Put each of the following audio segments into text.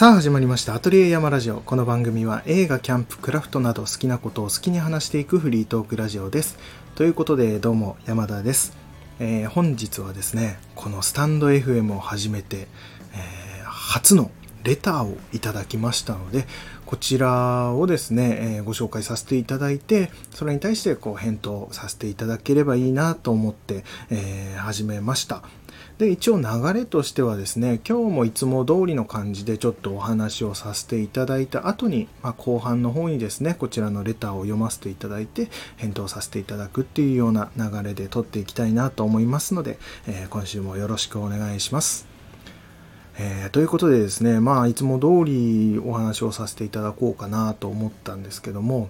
さあ始まりました。アトリエ山ラジオ。この番組は映画キャンプクラフトなど好きなことを好きに話していくフリートークラジオです。ということでどうも山田です、えー本日はですねこのスタンド FM を始めて、えー初のレターをいただきましたのでこちらをですね、えーご紹介させていただいてそれに対してこう返答させていただければいいなと思って、え始めました。で一応流れとしてはですね今日もいつも通りの感じでちょっとお話をさせていただいた後に、まあ、後半の方にですねこちらのレターを読ませていただいて返答させていただくっていうような流れで撮っていきたいなと思いますので、えー今週もよろしくお願いします。えーということでですねまあいつも通りお話をさせていただこうかなと思ったんですけども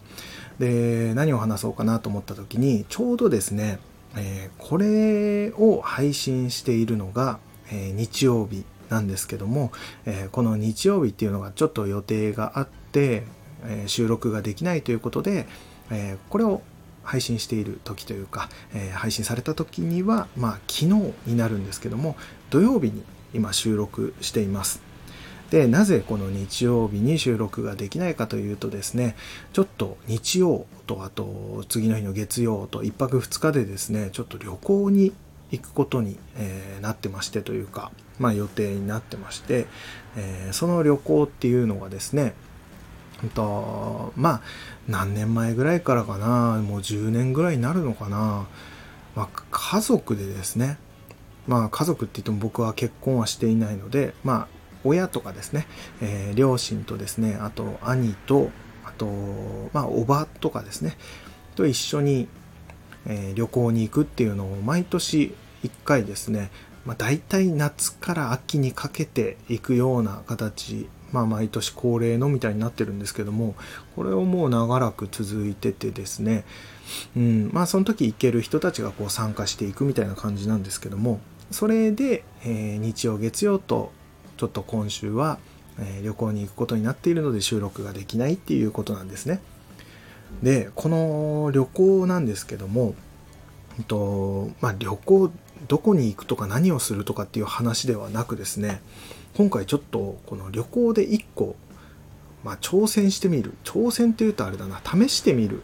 で何を話そうかなと思った時にちょうどですね、えーこれを配信しているのが、えー日曜日なんですけども、えーこの日曜日っていうのがちょっと予定があって、え収録ができないということで、えこれを配信している時というか、え配信された時にはまあ昨日になるんですけども土曜日に今収録しています。でなぜこの日曜日に収録ができないかというとですねちょっと日曜とあと次の日の月曜と1泊2日でですねちょっと旅行に行くことに、えなってましてというか、まあ、予定になってまして、えその旅行っていうのがですねとまあ何年前ぐらいからかなもう10年ぐらいになるのかな、まあ、家族でですねまあ家族って言っても僕は結婚はしていないのでまあ親とかですね、えー両親とですねあと兄とあとまあおばとかですねと一緒に、えー旅行に行くっていうのを毎年1回ですね、まあ、大体夏から秋にかけて行くような形まあ毎年恒例のみたいになってるんですけどもこれをもう長らく続いててですねうん、まあその時行ける人たちがこう参加していくみたいな感じなんですけどもそれで、えー日曜月曜とちょっと今週は、え旅行に行くことになっているので収録ができないっていうことなんですね。でこの旅行なんですけども、うんとまあ、旅行どこに行くとか何をするとかっていう話ではなくですね今回ちょっとこの旅行で1個、まあ、挑戦してみる挑戦っていうとあれだな試してみる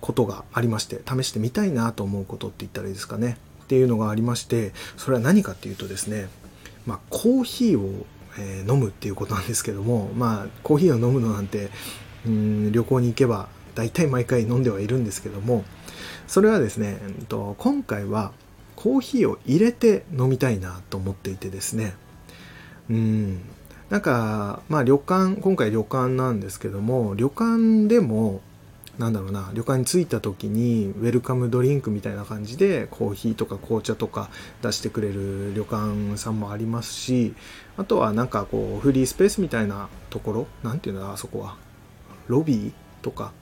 ことがありまして試してみたいなと思うことって言ったらいいですかねっていうのがありましてそれは何かっていうとですね、まあ、コーヒーを、えー飲むっていうことなんですけどもまあコーヒーを飲むのなんてうん旅行に行けば大体毎回飲んではいるんですけどもそれはですね、うんと今回はコーヒーを入れて飲みたいなと思っていてですねうんなんかまあ旅館今回旅館なんですけども旅館でもなんだろうな旅館に着いた時にウェルカムドリンクみたいな感じでコーヒーとか紅茶とか出してくれる旅館さんもありますしあとはなんかこうフリースペースみたいなところなんていうんだあそこは。ロビーとか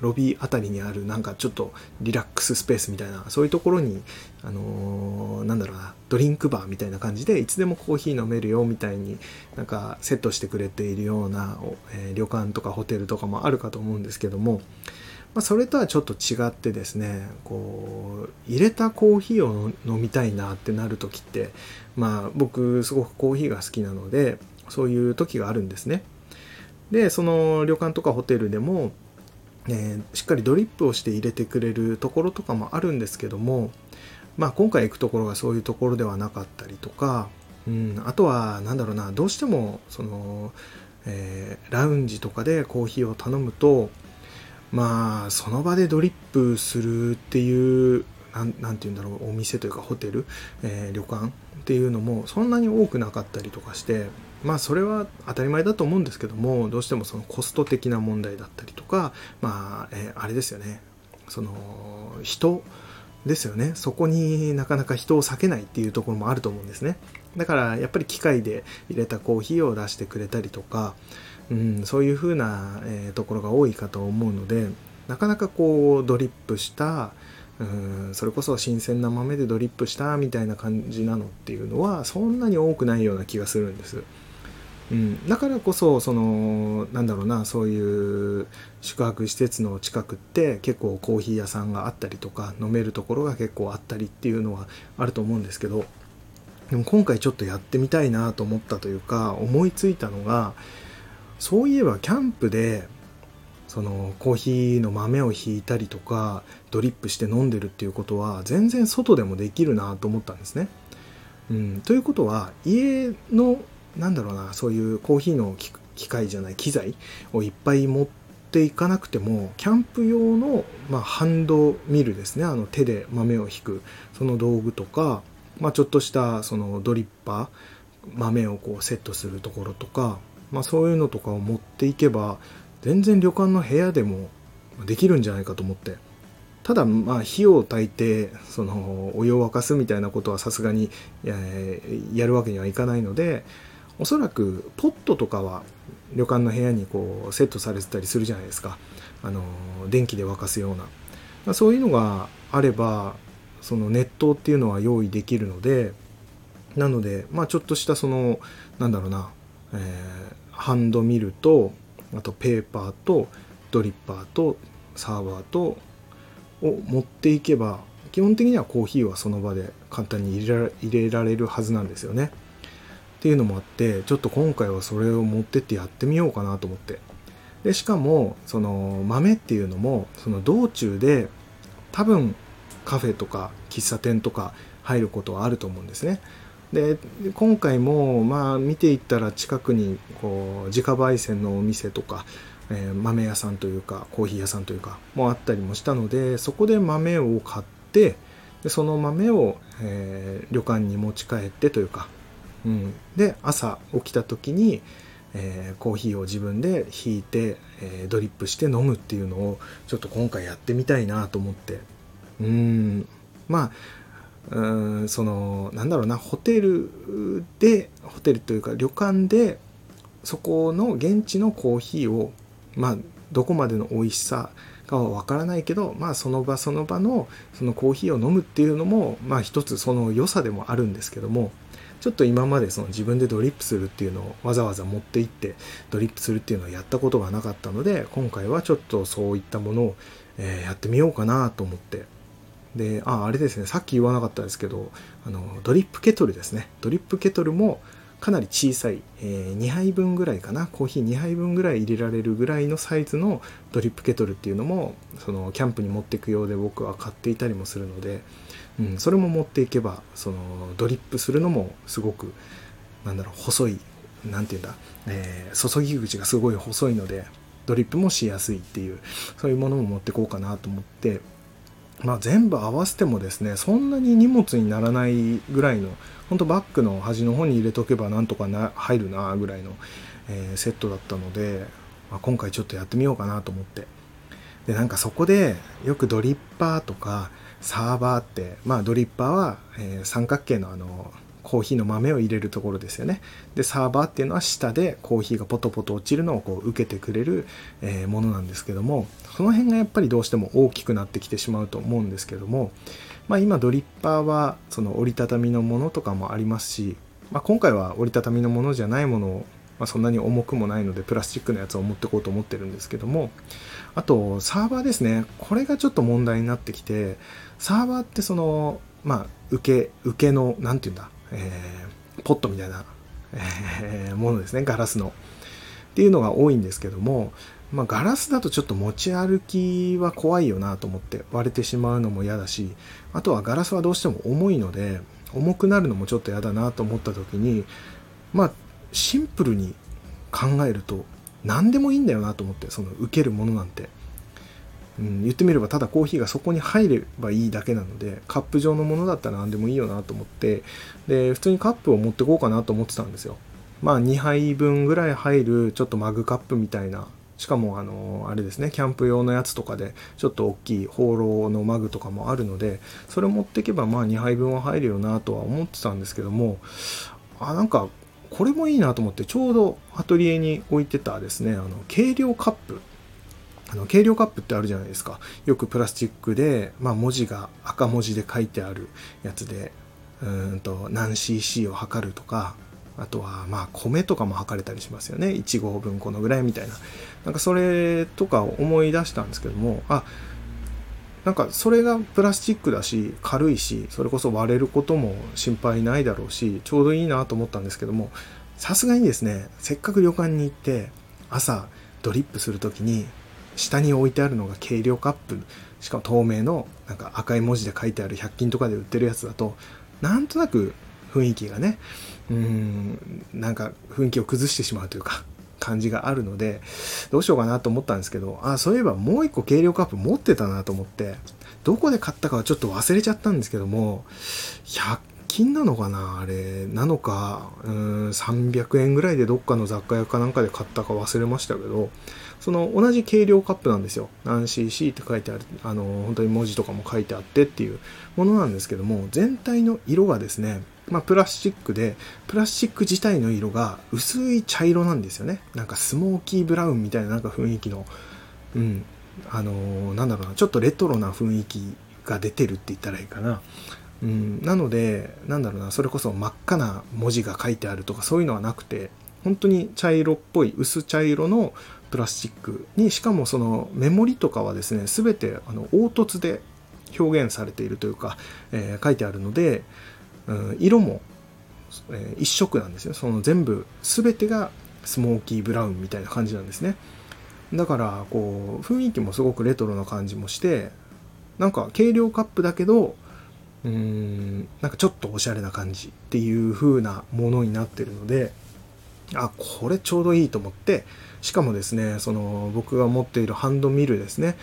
ロビーあたりにあるなんかちょっとリラックススペースみたいなそういうところにあのーなんだろうなドリンクバーみたいな感じでいつでもコーヒー飲めるよみたいになんかセットしてくれているような、えー旅館とかホテルとかもあるかと思うんですけども、まあ、それとはちょっと違ってですねこう入れたコーヒーを飲みたいなってなる時ってまあ僕すごくコーヒーが好きなのでそういう時があるんですね。でその旅館とかホテルでも、えーしっかりドリップをして入れてくれるところとかもあるんですけども、まあ、今回行くところがそういうところではなかったりとか、うん、あとは何だろうなどうしてもその、えーラウンジとかでコーヒーを頼むとまあその場でドリップするっていうなんなんて言うんだろうお店というかホテル、えー旅館っていうのもそんなに多くなかったりとかしてまあそれは当たり前だと思うんですけどもどうしてもそのコスト的な問題だったりとかまあ、えーあれですよね。その人ですよね。そこになかなか人を避けないっていうところもあると思うんですね。だからやっぱり機械で入れたコーヒーを出してくれたりとか、うん、そういう風な、えーところが多いかと思うのでなかなかこうドリップしたうんそれこそ新鮮な豆でドリップしたみたいな感じなのっていうのはそんなに多くないような気がするんです。うん、だからこそそのなんだろうなそういう宿泊施設の近くって結構コーヒー屋さんがあったりとか飲めるところが結構あったりっていうのはあると思うんですけどでも今回ちょっとやってみたいなと思ったというか思いついたのがそういえばキャンプでそのコーヒーの豆をひいたりとかドリップして飲んでるっていうことは全然外でもできるなと思ったんですね。うん、ということは家のなんだろうなそういうコーヒーの機械じゃない機材をいっぱい持っていかなくてもキャンプ用の、まあ、ハンドミルですね。あの手で豆をひくその道具とかまあ、ちょっとしたそのドリッパー豆をこうセットするところとか、まあ、そういうのとかを持っていけば全然旅館の部屋でもできるんじゃないかと思って。ただまあ火を焚いてそのお湯を沸かすみたいなことはさすがにやるわけにはいかないのでおそらくポットとかは旅館の部屋にこうセットされてたりするじゃないですかあの電気で沸かすような、まあ、そういうのがあればその熱湯っていうのは用意できるのでなのでまあちょっとしたそのなんだろうな、えー、ハンドミルとあとペーパーとドリッパーとサーバーとを持っていけば基本的にはコーヒーはその場で簡単に入れられるはずなんですよね。っていうのもあってちょっと今回はそれを持ってってやってみようかなと思ってでしかもその豆っていうのもその道中で多分カフェとか喫茶店とか入ることはあると思うんですね。で今回もまあ見ていったら近くにこう自家焙煎のお店とか、えー、豆屋さんというかコーヒー屋さんというかもあったりもしたのでそこで豆を買ってでその豆を、えー、旅館に持ち帰ってというか、うん、で朝起きた時に、えー、コーヒーを自分でひいて、えドリップして飲むっていうのをちょっと今回やってみたいなと思って。うん。まあうんそのなんだろうなホテルでホテルというか旅館でそこの現地のコーヒーをまあどこまでの美味しさかは分からないけどまあその場その場のそのコーヒーを飲むっていうのもまあ一つその良さでもあるんですけどもちょっと今までその自分でドリップするっていうのをわざわざ持って行ってドリップするっていうのをやったことがなかったので今回はちょっとそういったものを、えやってみようかなと思ってで、あ、あれですね、さっき言わなかったですけど、あの、ドリップケトルですね。ドリップケトルもかなり小さい、えー、2杯分ぐらいかな、コーヒー2杯分ぐらい入れられるぐらいのサイズのドリップケトルっていうのも、その、キャンプに持っていくようで僕は買っていたりもするので、うん、それも持っていけば、その、ドリップするのもすごく、なんだろう、細い、なんていうんだ、えー、注ぎ口がすごい細いので、ドリップもしやすいっていう、そういうものも持ってこうかなと思って、まあ、全部合わせてもですねそんなに荷物にならないぐらいの本当バッグの端の方に入れとけばなんとかな入るなぐらいの、えー、セットだったので、まあ、今回ちょっとやってみようかなと思って。でなんかそこでよくドリッパーとかサーバーってまあドリッパーは、えー、三角形のあのコーヒーの豆を入れるところですよね。で、サーバーっていうのは下でコーヒーがポトポト落ちるのをこう受けてくれる、えものなんですけども、その辺がやっぱりどうしても大きくなってきてしまうと思うんですけども、まあ今ドリッパーはその折りたたみのものとかもありますし、まあ、今回は折りたたみのものじゃないものをまあ、そんなに重くもないのでプラスチックのやつを持ってこうと思ってるんですけどもあとサーバーですねこれがちょっと問題になってきてサーバーってそのまあ受け受けの何て言うんだえー、ポットみたいな、えー、ものですねガラスの。っていうのが多いんですけども、まあ、ガラスだとちょっと持ち歩きは怖いよなと思って割れてしまうのも嫌だしあとはガラスはどうしても重いので重くなるのもちょっと嫌だなと思った時にまあシンプルに考えると何でもいいんだよなと思ってその受けるものなんて。うん、言ってみればただコーヒーがそこに入ればいいだけなのでカップ状のものだったら何でもいいよなと思ってで普通にカップを持ってこうかなと思ってたんですよ。まあ2杯分ぐらい入るちょっとマグカップみたいなしかもあのあれですねキャンプ用のやつとかでちょっと大きい放浪のマグとかもあるのでそれを持っていけばまあ2杯分は入るよなとは思ってたんですけどもあなんかこれもいいなと思ってちょうどアトリエに置いてたですねあの計量カップ。あの計量カップってあるじゃないですか。よくプラスチックで、まあ、文字が赤文字で書いてあるやつでうんと何 cc を測るとかあとはまあ米とかも測れたりしますよね。1合分このぐらいみたいな。なんかそれとかを思い出したんですけどもあなんかそれがプラスチックだし軽いしそれこそ割れることも心配ないだろうしちょうどいいなと思ったんですけどもさすがにですねせっかく旅館に行って朝ドリップする時に下に置いてあるのが計量カップ。しかも透明のなんか赤い文字で書いてある100均とかで売ってるやつだとなんとなく雰囲気がねうんなんか雰囲気を崩してしまうというか感じがあるのでどうしようかなと思ったんですけどあそういえばもう一個計量カップ持ってたなと思ってどこで買ったかはちょっと忘れちゃったんですけども100均なのかなあれ。なのかうん300円ぐらいでどっかの雑貨屋かなんかで買ったか忘れましたけどその同じ計量カップなんですよ。何 cc って書いてある、あの、本当に文字とかも書いてあってっていうものなんですけども、全体の色がですね、まあ、プラスチックで、プラスチック自体の色が薄い茶色なんですよね。なんかスモーキーブラウンみたいななんか雰囲気の、うん、あの、なんだろうな、ちょっとレトロな雰囲気が出てるって言ったらいいかな。うん、なので、なんだろうな、それこそ真っ赤な文字が書いてあるとかそういうのはなくて、本当に茶色っぽい薄茶色のプラスチックにしかもそのメモリとかはですね全てあの凹凸で表現されているというか、えー、書いてあるので、うん、色も、えー、一色なんですよ。その全部全てがスモーキーブラウンみたいな感じなんですね。だからこう雰囲気もすごくレトロな感じもしてなんか軽量カップだけどうーんなんかちょっとおしゃれな感じっていう風なものになってるのであこれちょうどいいと思ってしかもですねその僕が持っているハンドミルですね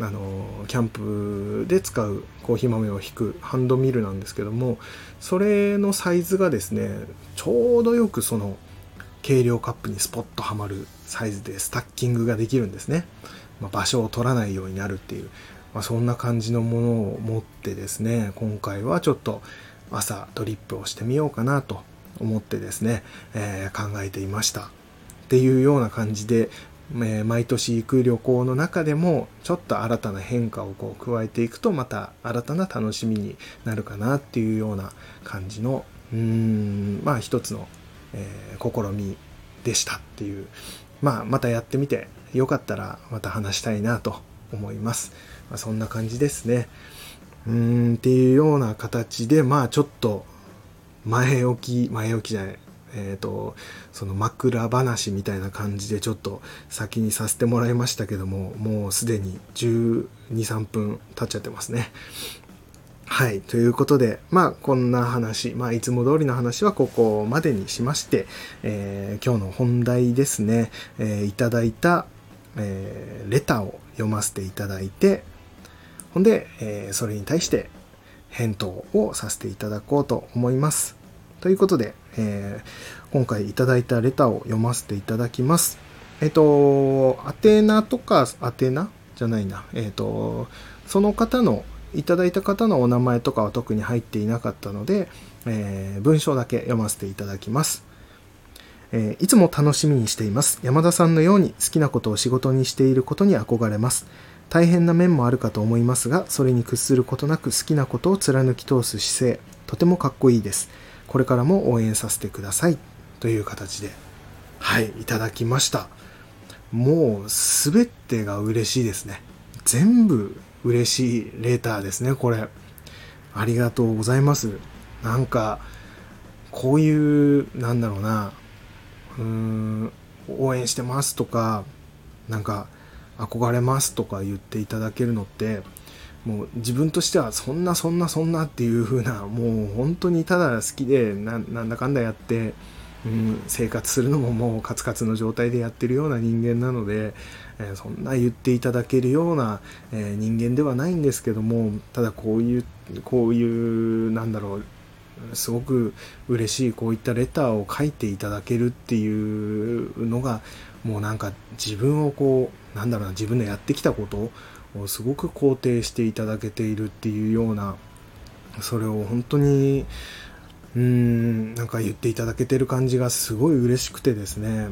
あのキャンプで使うコーヒー豆を引くハンドミルなんですけどもそれのサイズがですねちょうどよくその計量カップにスポッとはまるサイズでスタッキングができるんですね、まあ、場所を取らないようになるっていう、まあ、そんな感じのものを持ってですね今回はちょっと朝ドリップをしてみようかなと思ってですね、えー、考えていました。っていうような感じで、えー、毎年行く旅行の中でもちょっと新たな変化をこう加えていくとまた新たな楽しみになるかなっていうような感じのうーんまあ一つの、えー、試みでした。っていうまあまたやってみてよかったらまた話したいなと思います、まあ、そんな感じですね。うーんっていうような形でまあちょっと前置き前置きじゃないえーと、その枕話みたいな感じでちょっと先にさせてもらいましたけどももうすでに123分経っちゃってますね。はい。ということで、まあ、こんな話、まあ、いつも通りの話はここまでにしまして、えー、今日の本題ですね、えー、いただいた、えー、レターを読ませていただいて、ほんで、えそれに対して返答をさせていただこうと思います。ということで、えー、今回いただいたレターを読ませていただきます。えっ、ー、と、アテナとか、アテナ？じゃないな。えっ、ー、と、その方の、いただいた方のお名前とかは特に入っていなかったので、えー、文章だけ読ませていただきます。えー、いつも楽しみにしています。山田さんのように好きなことを仕事にしていることに憧れます。大変な面もあるかと思いますが、それに屈することなく好きなことを貫き通す姿勢、とてもかっこいいです。これからも応援させてください。という形で、はい、いただきました。もうすべてが嬉しいですね。全部嬉しいレーターですね、これ。ありがとうございます。なんか、こういう、なんだろうな、うーん、応援してますとか、なんか、憧れますとか言っていただけるのって、もう自分としてはそんなそんなそんなっていう風なもう本当にただ好きでなんだかんだやって、うん、生活するのももうカツカツの状態でやってるような人間なので、えー、そんな言っていただけるような、えー、人間ではないんですけどもただこういうこういうなんだろうすごく嬉しいこういったレターを書いていただけるっていうのがもうなんか自分をこうなんだろうな自分のやってきたことをすごく肯定していただけているっていうようなそれを本当にうーんなんか言っていただけてる感じがすごい嬉しくてですね。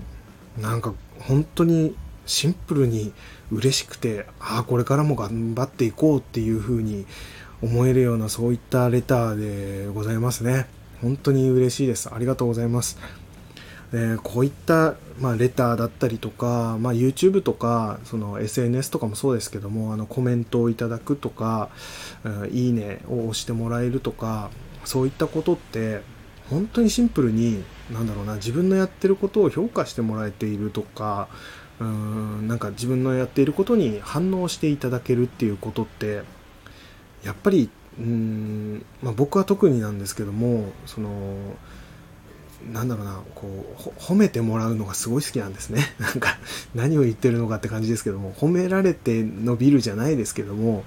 なんか本当にシンプルに嬉しくてああこれからも頑張っていこうっていう風に思えるようなそういったレターでございますね。本当に嬉しいです。ありがとうございます。えー、こういった、まあ、レターだったりとか、まあ、YouTube とかその SNS とかもそうですけどもあのコメントをいただくとか、うん、いいねを押してもらえるとかそういったことって本当にシンプルになんだろうな自分のやってることを評価してもらえているとかうんなんか自分のやっていることに反応していただけるっていうことってやっぱりうん、まあ、僕は特になんですけどもそのなんだろうなこう褒めてもらうのがすごい好きなんですね。なんか何を言ってるのかって感じですけども褒められて伸びるじゃないですけども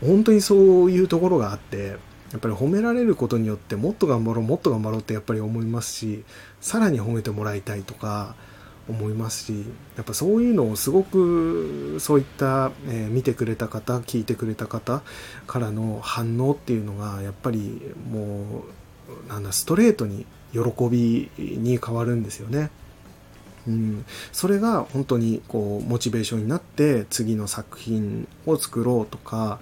本当にそういうところがあってやっぱり褒められることによってもっと頑張ろうもっと頑張ろうってやっぱり思いますしさらに褒めてもらいたいとか思いますしやっぱそういうのをすごくそういった、えー、見てくれた方聞いてくれた方からの反応っていうのがやっぱりもうなんだストレートに喜びに変わるんですよね。うん、それが本当にこうモチベーションになって次の作品を作ろうとか、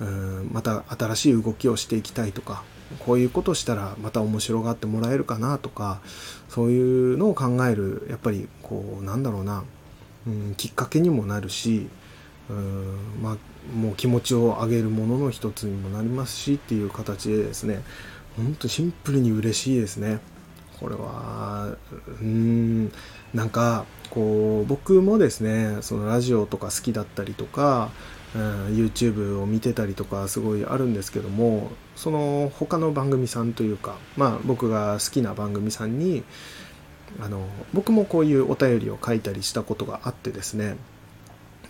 うん、また新しい動きをしていきたいとかこういうことしたらまた面白がってもらえるかなとかそういうのを考えるやっぱりこうなんだろうな、うん、きっかけにもなるし、うん。まあ、もう気持ちを上げるものの一つにもなりますしっていう形でですね。ほんとシンプルに嬉しいですね。これはうんなんかこう僕もですねそのラジオとか好きだったりとかうん、YouTube を見てたりとかすごいあるんですけどもその他の番組さんというかまあ僕が好きな番組さんにあの僕もこういうお便りを書いたりしたことがあってですね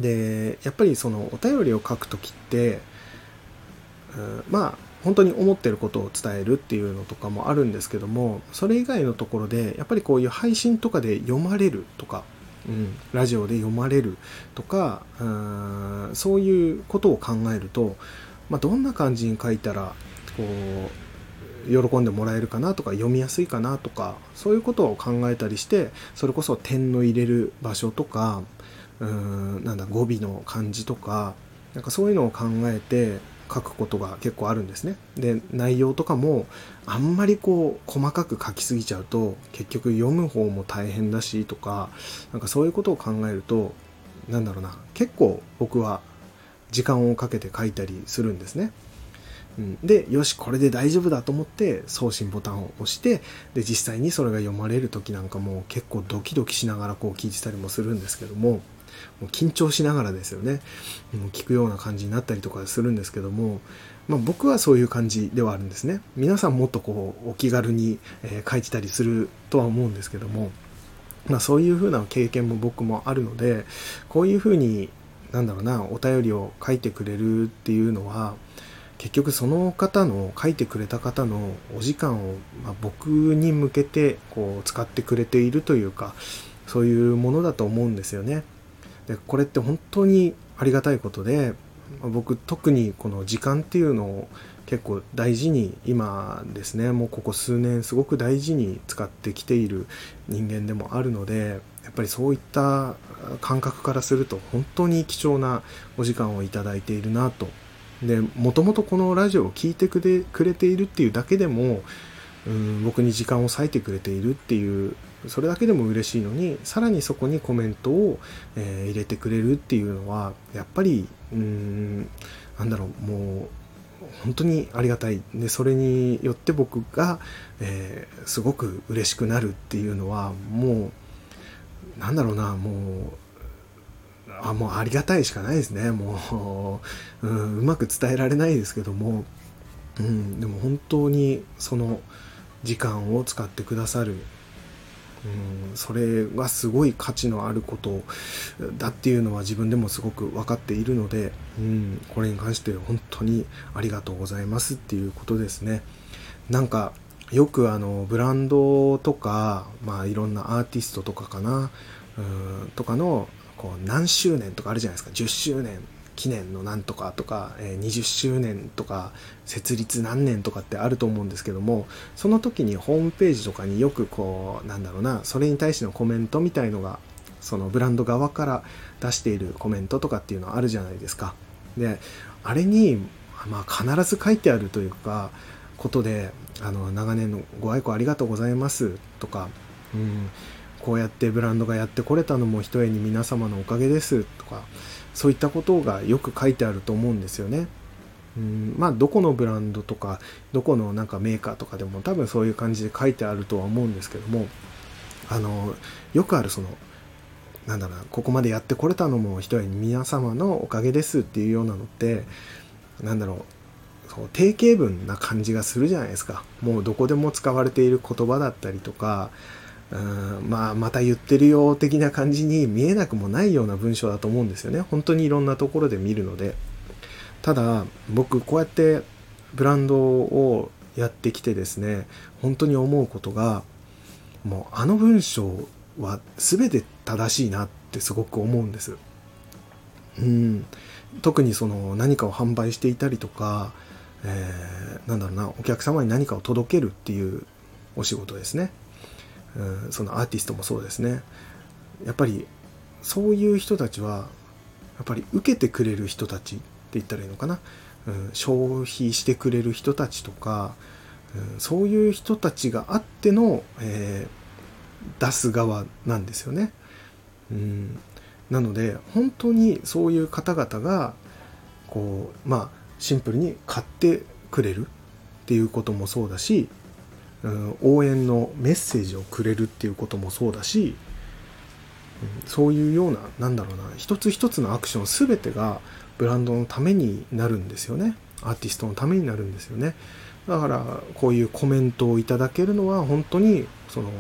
でやっぱりそのお便りを書く時って、うん、まあ本当に思ってることを伝えるっていうのとかもあるんですけどもそれ以外のところでやっぱりこういう配信とかで読まれるとかうん、ラジオで読まれるとかうんそういうことを考えると、まあ、どんな感じに書いたらこう喜んでもらえるかなとか読みやすいかなとかそういうことを考えたりしてそれこそ点の入れる場所とかうんなんだ語尾の感じとかなんかそういうのを考えて書くことが結構あるんですね。で内容とかもあんまりこう細かく書きすぎちゃうと結局読む方も大変だしとかなんかそういうことを考えるとなんだろうな結構僕は時間をかけて書いたりするんですね。うん、でよしこれで大丈夫だと思って送信ボタンを押してで実際にそれが読まれる時なんかも結構ドキドキしながらこう聞いてたりもするんですけどももう緊張しながらですよねもう聞くような感じになったりとかするんですけども、まあ、僕はそういう感じではあるんですね皆さんもっとこうお気軽に、え書いてたりするとは思うんですけども、まあ、そういうふうな経験も僕もあるのでこういうふうになんだろうなお便りを書いてくれるっていうのは結局その方の書いてくれた方のお時間を、まあ、僕に向けてこう使ってくれているというかそういうものだと思うんですよね。でこれって本当にありがたいことで僕特にこの時間っていうのを結構大事に今ですねもうここ数年すごく大事に使ってきている人間でもあるのでやっぱりそういった感覚からすると本当に貴重なお時間をいただいているなと。でもともとこのラジオを聴いてくれているっていうだけでもうん僕に時間を割いてくれているっていうそれだけでも嬉しいのにさらにそこにコメントを、えー、入れてくれるっていうのはやっぱりうんなんだろうもう本当にありがたい。でそれによって僕が、えー、すごく嬉しくなるっていうのはもうなんだろうなもうあもうありがたいしかないですね。もう、うん、うまく伝えられないですけども、うん、でも本当にその時間を使ってくださるうん、それはすごい価値のあることだっていうのは自分でもすごく分かっているので、うん、これに関して本当にありがとうございますっていうことですね。なんかよくあのブランドとか、まあ、いろんなアーティストとかかな、うん、とかのこう何周年とかあるじゃないですか。10周年記念のなんとかとか、え20周年とか設立何年とかってあると思うんですけどもその時にホームページとかによくこうなんだろうなそれに対してのコメントみたいのがそのブランド側から出しているコメントとかっていうのはあるじゃないですか。であれに、まあ、必ず書いてあるというかことであの長年のご愛顧ありがとうございますとかうんこうやってブランドがやってこれたのもひとえに皆様のおかげですとかそういったことがよく書いてあると思うんですよね。うんまあどこのブランドとかどこのなんかメーカーとかでも多分そういう感じで書いてあるとは思うんですけどもあのよくあるそのなんだろうなここまでやってこれたのもひとえに皆様のおかげですっていうようなのってなんだろうそう定型文な感じがするじゃないですかもうどこでも使われている言葉だったりとかうんまあまた言ってるよ的な感じに見えなくもないような文章だと思うんですよね。本当にいろんなところで見るので。ただ僕こうやってブランドをやってきてですね本当に思うことがもうあの文章は全て正しいなってすごく思うんです。うん。特にその何かを販売していたりとか、えー、なんだろうなお客様に何かを届けるっていうお仕事ですね。そのアーティストもそうですねやっぱりそういう人たちはやっぱり受けてくれる人たちって言ったらいいのかな、うん、消費してくれる人たちとか、うん、そういう人たちがあっての、えー、出す側なんですよね。うん、なので本当にそういう方々がこうまあシンプルに買ってくれるっていうこともそうだしうん、応援のメッセージをくれるっていうこともそうだし、うん、そういうようななんだろうな一つ一つのアクション全てがブランドのためになるんですよね。アーティストのためになるんですよね。だからこういうコメントをいただけるのは本当にその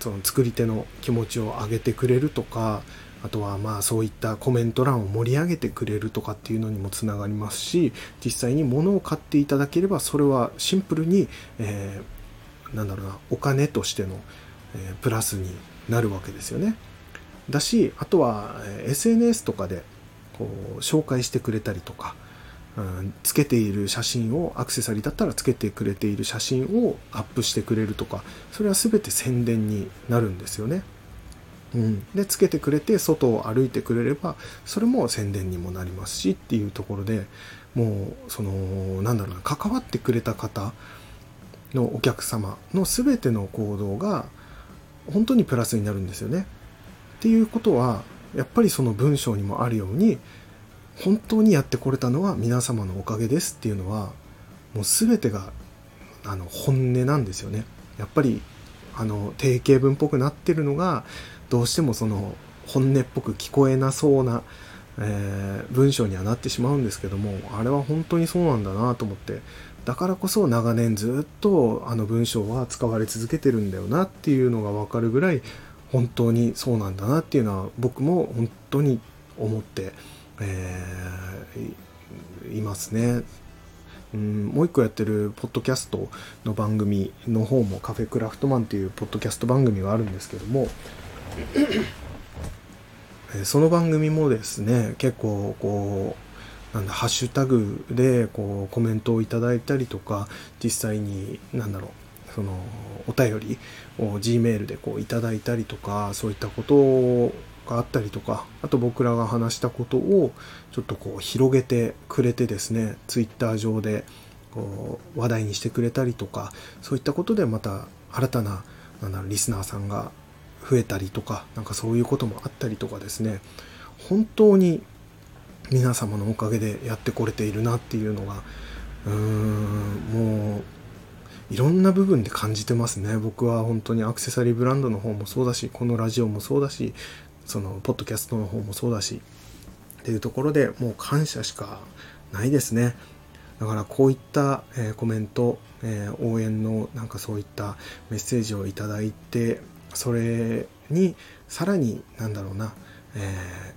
その作り手の気持ちを上げてくれるとかあとはまあそういったコメント欄を盛り上げてくれるとかっていうのにもつながりますし実際に物を買っていただければそれはシンプルに、えー、なんだろうなお金としての、えー、プラスになるわけですよね。だしあとは、SNS とかでこう紹介してくれたりとか、うん、つけている写真をアクセサリーだったらつけてくれている写真をアップしてくれるとかそれは全て宣伝になるんですよね。うん、でつけてくれて外を歩いてくれればそれも宣伝にもなりますしっていうところでもうそのなんだろうな関わってくれた方のお客様の全ての行動が本当にプラスになるんですよね。っていうことはやっぱりその文章にもあるように本当にやってこれたのは皆様のおかげですっていうのはもう全てがあの本音なんですよね。やっぱりあの定型文っぽくなってるのがどうしてもその本音っぽく聞こえなそうな、えー、文章にはなってしまうんですけどもあれは本当にそうなんだなと思ってだからこそ長年ずっとあの文章は使われ続けてるんだよなっていうのが分かるぐらい本当にそうなんだなっていうのは僕も本当に思って、えー、いますね。うん、もう一個やってるポッドキャストの番組の方もカフェクラフトマンっていうポッドキャスト番組があるんですけどもその番組もですね結構こうなんだハッシュタグでこうコメントをいただいたりとか実際に何だろうそのお便りを G メールでこういただいたりとかそういったことがあったりとかあと僕らが話したことをちょっとこう広げてくれてですね Twitter 上でこう話題にしてくれたりとかそういったことでまた新たななんだろうリスナーさんが増えたりとかなんかそういうこともあったりとかですね。本当に皆様のおかげでやってこれているなっていうのがうーんもういろんな部分で感じてますね。僕は本当にアクセサリーブランドの方もそうだしこのラジオもそうだしそのポッドキャストの方もそうだしっていうところでもう感謝しかないですね。だからこういった、えコメント、え応援のなんかそういったメッセージをいただいてそれにさらになんだろうな、え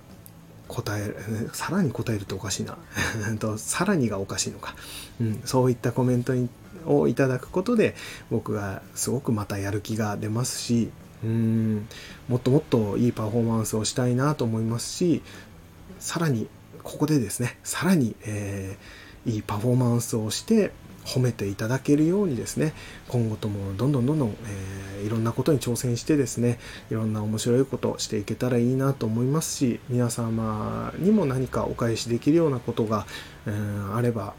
ー、答えるさらに答えるとおかしいな。とさらにがおかしいのか、うん、そういったコメントをいただくことで僕がすごくまたやる気が出ますしうんもっともっといいパフォーマンスをしたいなと思いますしさらにここでですねさらに、えー、いいパフォーマンスをして褒めていただけるようにですね今後ともどんどんどんどん、えー、いろんなことに挑戦してですねいろんな面白いことをしていけたらいいなと思いますし皆様にも何かお返しできるようなことが、えー、あれば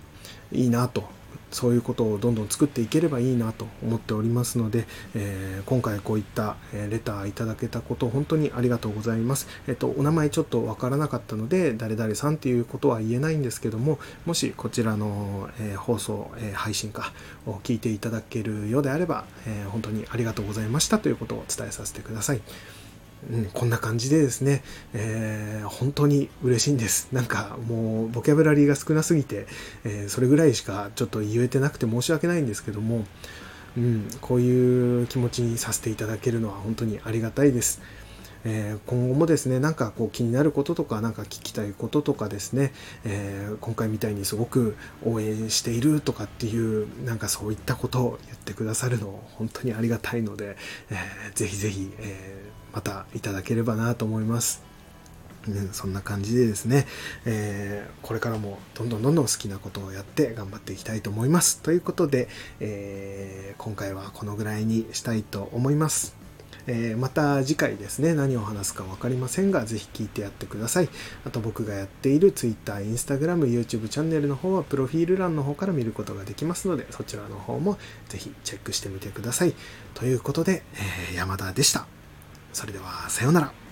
いいなとそういうことをどんどん作っていければいいなと思っておりますので、えー、今回こういった、えレターいただけたこと本当にありがとうございます。えっと、お名前ちょっとわからなかったので、誰々さんっていうことは言えないんですけども、もしこちらの、え放送、え配信かを聞いていただけるようであれば、え本当にありがとうございましたということを伝えさせてください。うん、こんな感じでですね、えー、本当に嬉しいんです。なんかもうボキャブラリーが少なすぎて、えー、それぐらいしかちょっと言えてなくて申し訳ないんですけども、うん、こういう気持ちにさせていただけるのは本当にありがたいです。えー、今後もですね、なんかこう気になることとか、なんか聞きたいこととかですね、えー、今回みたいにすごく応援しているとかっていう、なんかそういったことを言ってくださるの本当にありがたいので、えー、ぜひぜひ、えまたいただければなと思います。うん、そんな感じでですね、えー、これからもどんどんどんどん好きなことをやって頑張っていきたいと思います。ということで、えー、今回はこのぐらいにしたいと思います。えー、また次回ですね、何を話すか分かりませんが、ぜひ聞いてやってください。あと僕がやっている Twitter、Instagram、YouTube チャンネルの方は、プロフィール欄の方から見ることができますので、そちらの方もぜひチェックしてみてください。ということで、え、山田でした。それではさようなら。